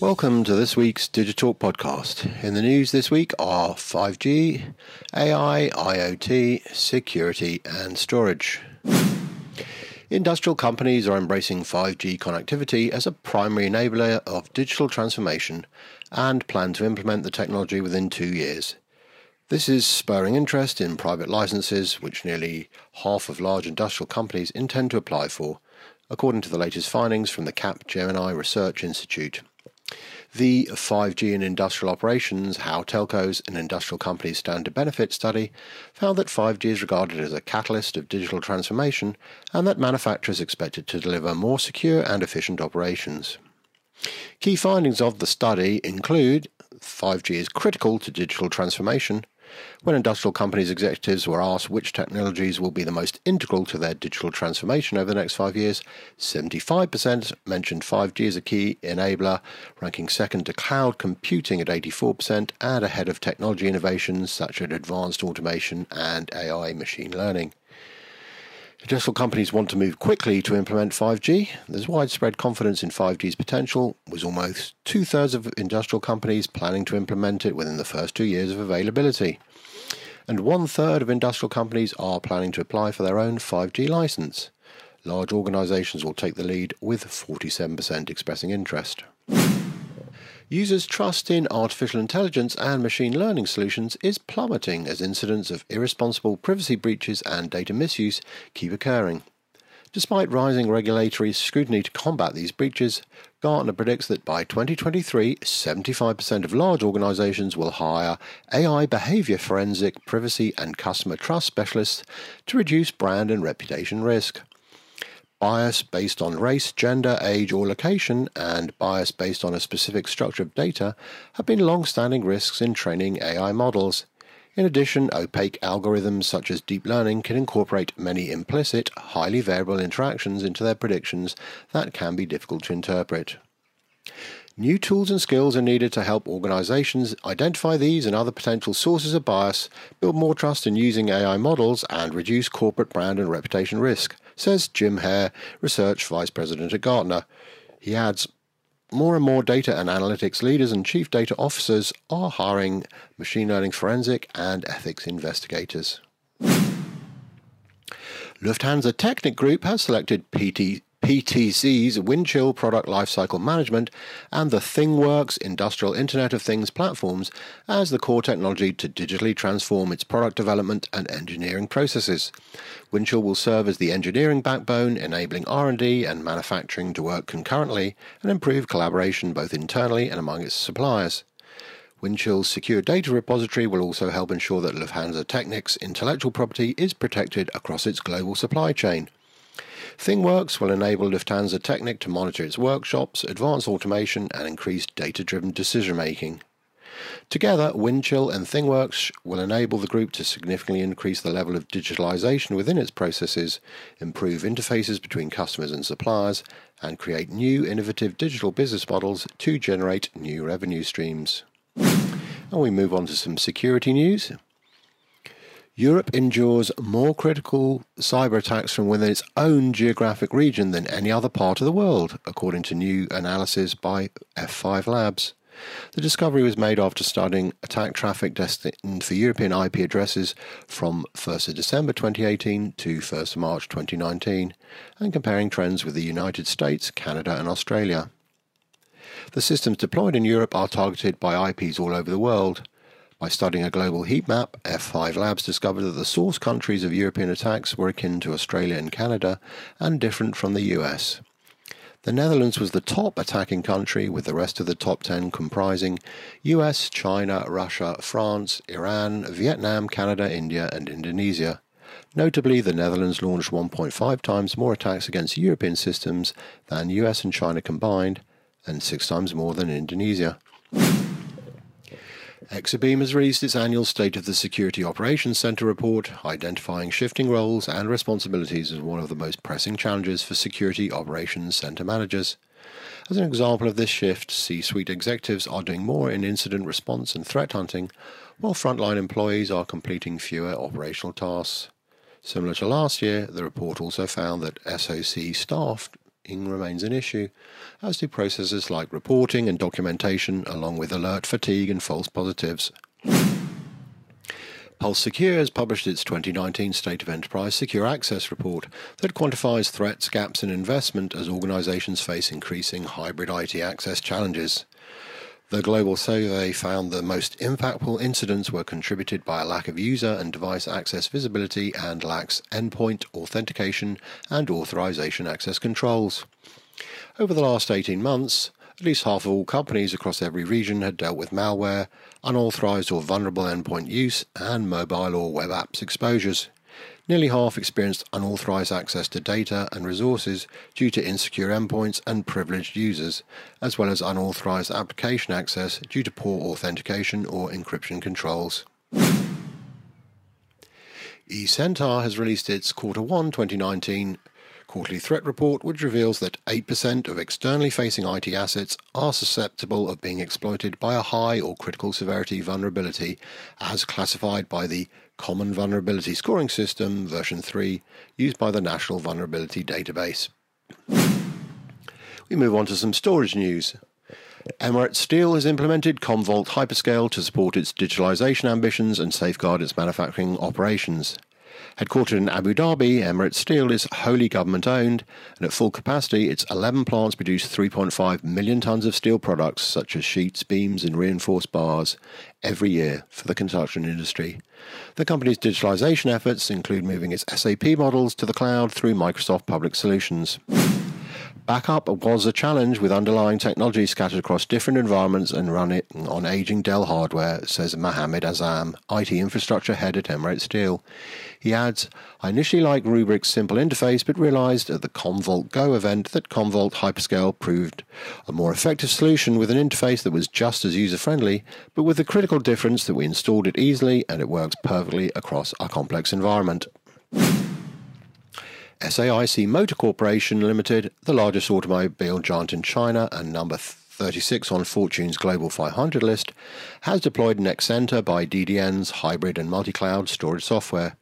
Welcome to this week's Digitalk podcast. In the news this week are 5G, AI, IoT, security, and storage. Industrial companies are embracing 5G connectivity as a primary enabler of digital transformation and plan to implement the technology within two years. This is spurring interest in private licenses, which nearly half of large industrial companies intend to apply for, according to the latest findings from the Capgemini Research Institute. The 5G in Industrial Operations How Telcos and Industrial Companies Stand to Benefit study found that 5G is regarded as a catalyst of digital transformation and that manufacturers expected to deliver more secure and efficient operations. Key findings of the study include 5G is critical to digital transformation, when industrial companies' executives were asked which technologies will be the most integral to their digital transformation over the next five years, 75% mentioned 5G as a key enabler, ranking second to cloud computing at 84% and ahead of technology innovations such as advanced automation and AI machine learning. Industrial companies want to move quickly to implement 5G. There's widespread confidence in 5G's potential, with almost two thirds of industrial companies planning to implement it within the first two years of availability. And one third of industrial companies are planning to apply for their own 5G license. Large organizations will take the lead, with 47% expressing interest. Users' trust in artificial intelligence and machine learning solutions is plummeting as incidents of irresponsible privacy breaches and data misuse keep occurring. Despite rising regulatory scrutiny to combat these breaches, Gartner predicts that by 2023, 75% of large organizations will hire AI behavior forensic, privacy, and customer trust specialists to reduce brand and reputation risk bias based on race, gender, age, or location, and bias based on a specific structure of data have been long standing risks in training AI models. In addition, opaque algorithms such as deep learning can incorporate many implicit, highly variable interactions into their predictions that can be difficult to interpret. New tools and skills are needed to help organizations identify these and other potential sources of bias, build more trust in using AI models, and reduce corporate brand and reputation risk, says Jim Hare, Research Vice President at Gartner. He adds, more and more data and analytics leaders and chief data officers are hiring machine learning forensic and ethics investigators. Lufthansa Technik Group has selected PT, PTC's Windchill product lifecycle management, and the ThingWorx industrial Internet of Things platforms as the core technology to digitally transform its product development and engineering processes. Windchill will serve as the engineering backbone, enabling R&D and manufacturing to work concurrently and improve collaboration both internally and among its suppliers. Windchill's secure data repository will also help ensure that Lufthansa Technik's intellectual property is protected across its global supply chain. ThingWorx will enable Lufthansa Technik to monitor its workshops, advance automation, and increase data driven decision making. Together, Windchill and ThingWorx will enable the group to significantly increase the level of digitalization within its processes, improve interfaces between customers and suppliers, and create new innovative digital business models to generate new revenue streams. And we move on to some security news. Europe endures more critical cyber attacks from within its own geographic region than any other part of the world, according to new analysis by F5 Labs. The discovery was made after studying attack traffic destined for European IP addresses from 1st December 2018 to 1st March 2019 and comparing trends with the United States, Canada, and Australia. The systems deployed in Europe are targeted by IPs all over the world. By studying a global heat map, F5 Labs discovered that the source countries of European attacks were akin to Australia and Canada and different from the US. The Netherlands was the top attacking country, with the rest of the top 10 comprising US, China, Russia, France, Iran, Vietnam, Canada, India, and Indonesia. Notably, the Netherlands launched 1.5 times more attacks against European systems than US and China combined, and six times more than Indonesia. Exabeam has released its annual State of the Security Operations Center report, identifying shifting roles and responsibilities as one of the most pressing challenges for security operations center managers. As an example of this shift, C suite executives are doing more in incident response and threat hunting, while frontline employees are completing fewer operational tasks. Similar to last year, the report also found that SOC staffing remains an issue, as do processes like reporting and documentation, along with alert fatigue and false positives. Pulse Secure has published its 2019 State of Enterprise Secure Access report that quantifies threats, gaps, and investment as organizations face increasing hybrid IT access challenges. The global survey found the most impactful incidents were contributed by a lack of user and device access visibility and lacks endpoint authentication and authorization access controls. Over the last 18 months, at least half of all companies across every region had dealt with malware, unauthorized or vulnerable endpoint use, and mobile or web apps exposures. Nearly half experienced unauthorized access to data and resources due to insecure endpoints and privileged users, as well as unauthorized application access due to poor authentication or encryption controls. eCentar has released its Quarter 1 2019 quarterly threat report, which reveals that 8% of externally facing IT assets are susceptible of being exploited by a high or critical severity vulnerability, as classified by the Common Vulnerability Scoring System version 3 used by the National Vulnerability Database. We move on to some storage news. Emirates Steel has implemented Commvault Hyperscale to support its digitalization ambitions and safeguard its manufacturing operations. Headquartered in Abu Dhabi, Emirates Steel is wholly government owned, and at full capacity, its 11 plants produce 3.5 million tons of steel products such as sheets, beams, and reinforced bars every year for the construction industry. The company's digitalization efforts include moving its SAP models to the cloud through Microsoft Public Solutions. Backup was a challenge with underlying technology scattered across different environments and running on aging Dell hardware, says Mohammed Azam, IT infrastructure head at Emirates Steel. He adds, I initially liked Rubrik's simple interface, but realized at the Commvault Go event that Commvault Hyperscale proved a more effective solution with an interface that was just as user friendly, but with the critical difference that we installed it easily and it works perfectly across our complex environment. SAIC Motor Corporation Limited, the largest automobile giant in China and number 36 on Fortune's Global 500 list, has deployed Nexenta by DDN's hybrid and multi-cloud storage software.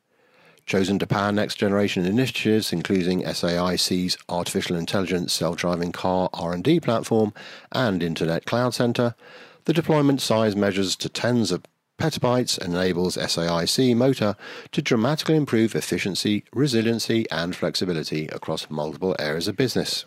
Chosen to power next generation initiatives, including SAIC's artificial intelligence self-driving car R&D platform and Internet Cloud Center, the deployment size measures to tens of petabytes enables SAIC Motor to dramatically improve efficiency, resiliency, and flexibility across multiple areas of business.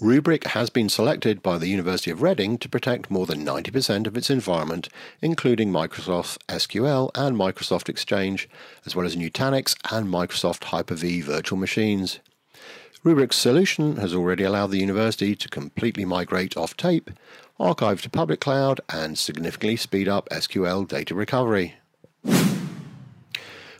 Rubrik has been selected by the University of Reading to protect more than 90% of its environment, including Microsoft SQL and Microsoft Exchange, as well as Nutanix and Microsoft Hyper-V virtual machines. Rubrik's solution has already allowed the university to completely migrate off tape, archive to public cloud, and significantly speed up SQL data recovery.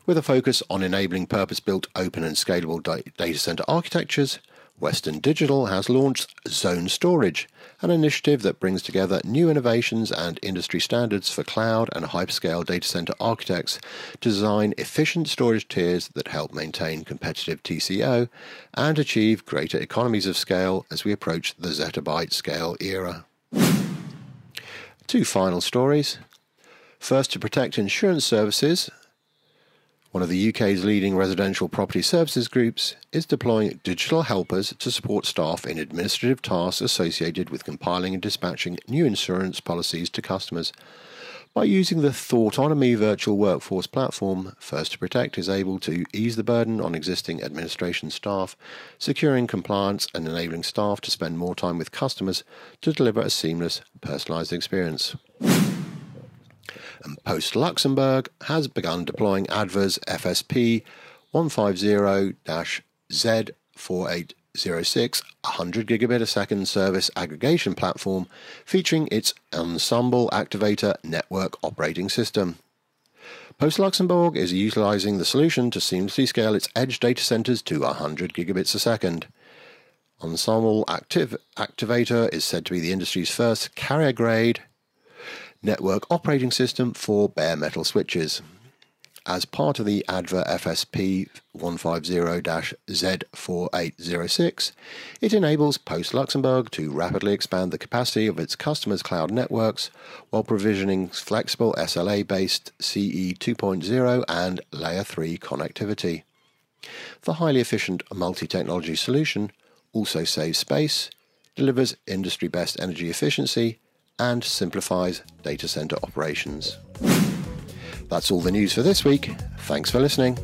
With a focus on enabling purpose built open and scalable data center architectures, Western Digital has launched Zone Storage, an initiative that brings together new innovations and industry standards for cloud and hyperscale data center architects to design efficient storage tiers that help maintain competitive TCO and achieve greater economies of scale as we approach the zettabyte scale era. Two final stories. First, to protect insurance services, one of the UK's leading residential property services groups, is deploying digital helpers to support staff in administrative tasks associated with compiling and dispatching new insurance policies to customers. By using the Thoughtonomy virtual workforce platform, First to Protect is able to ease the burden on existing administration staff, securing compliance and enabling staff to spend more time with customers to deliver a seamless, personalized experience and Post Luxembourg has begun deploying ADVA's FSP 150-Z4806 100 gigabit a second service aggregation platform featuring its Ensemble Activator network operating system. Post Luxembourg is utilizing the solution to seamlessly scale its edge data centers to 100 gigabits a second. Ensemble Activ- Activator is said to be the industry's first carrier grade network operating system for bare metal switches. as part of the ADVA FSP 150-Z4806, it enables Post Luxembourg to rapidly expand the capacity of its customers' cloud networks while provisioning flexible SLA-based CE 2.0 and Layer 3 connectivity. The highly efficient multi-technology solution also saves space, delivers industry best energy efficiency, and simplifies data center operations. That's all the news for this week. Thanks for listening.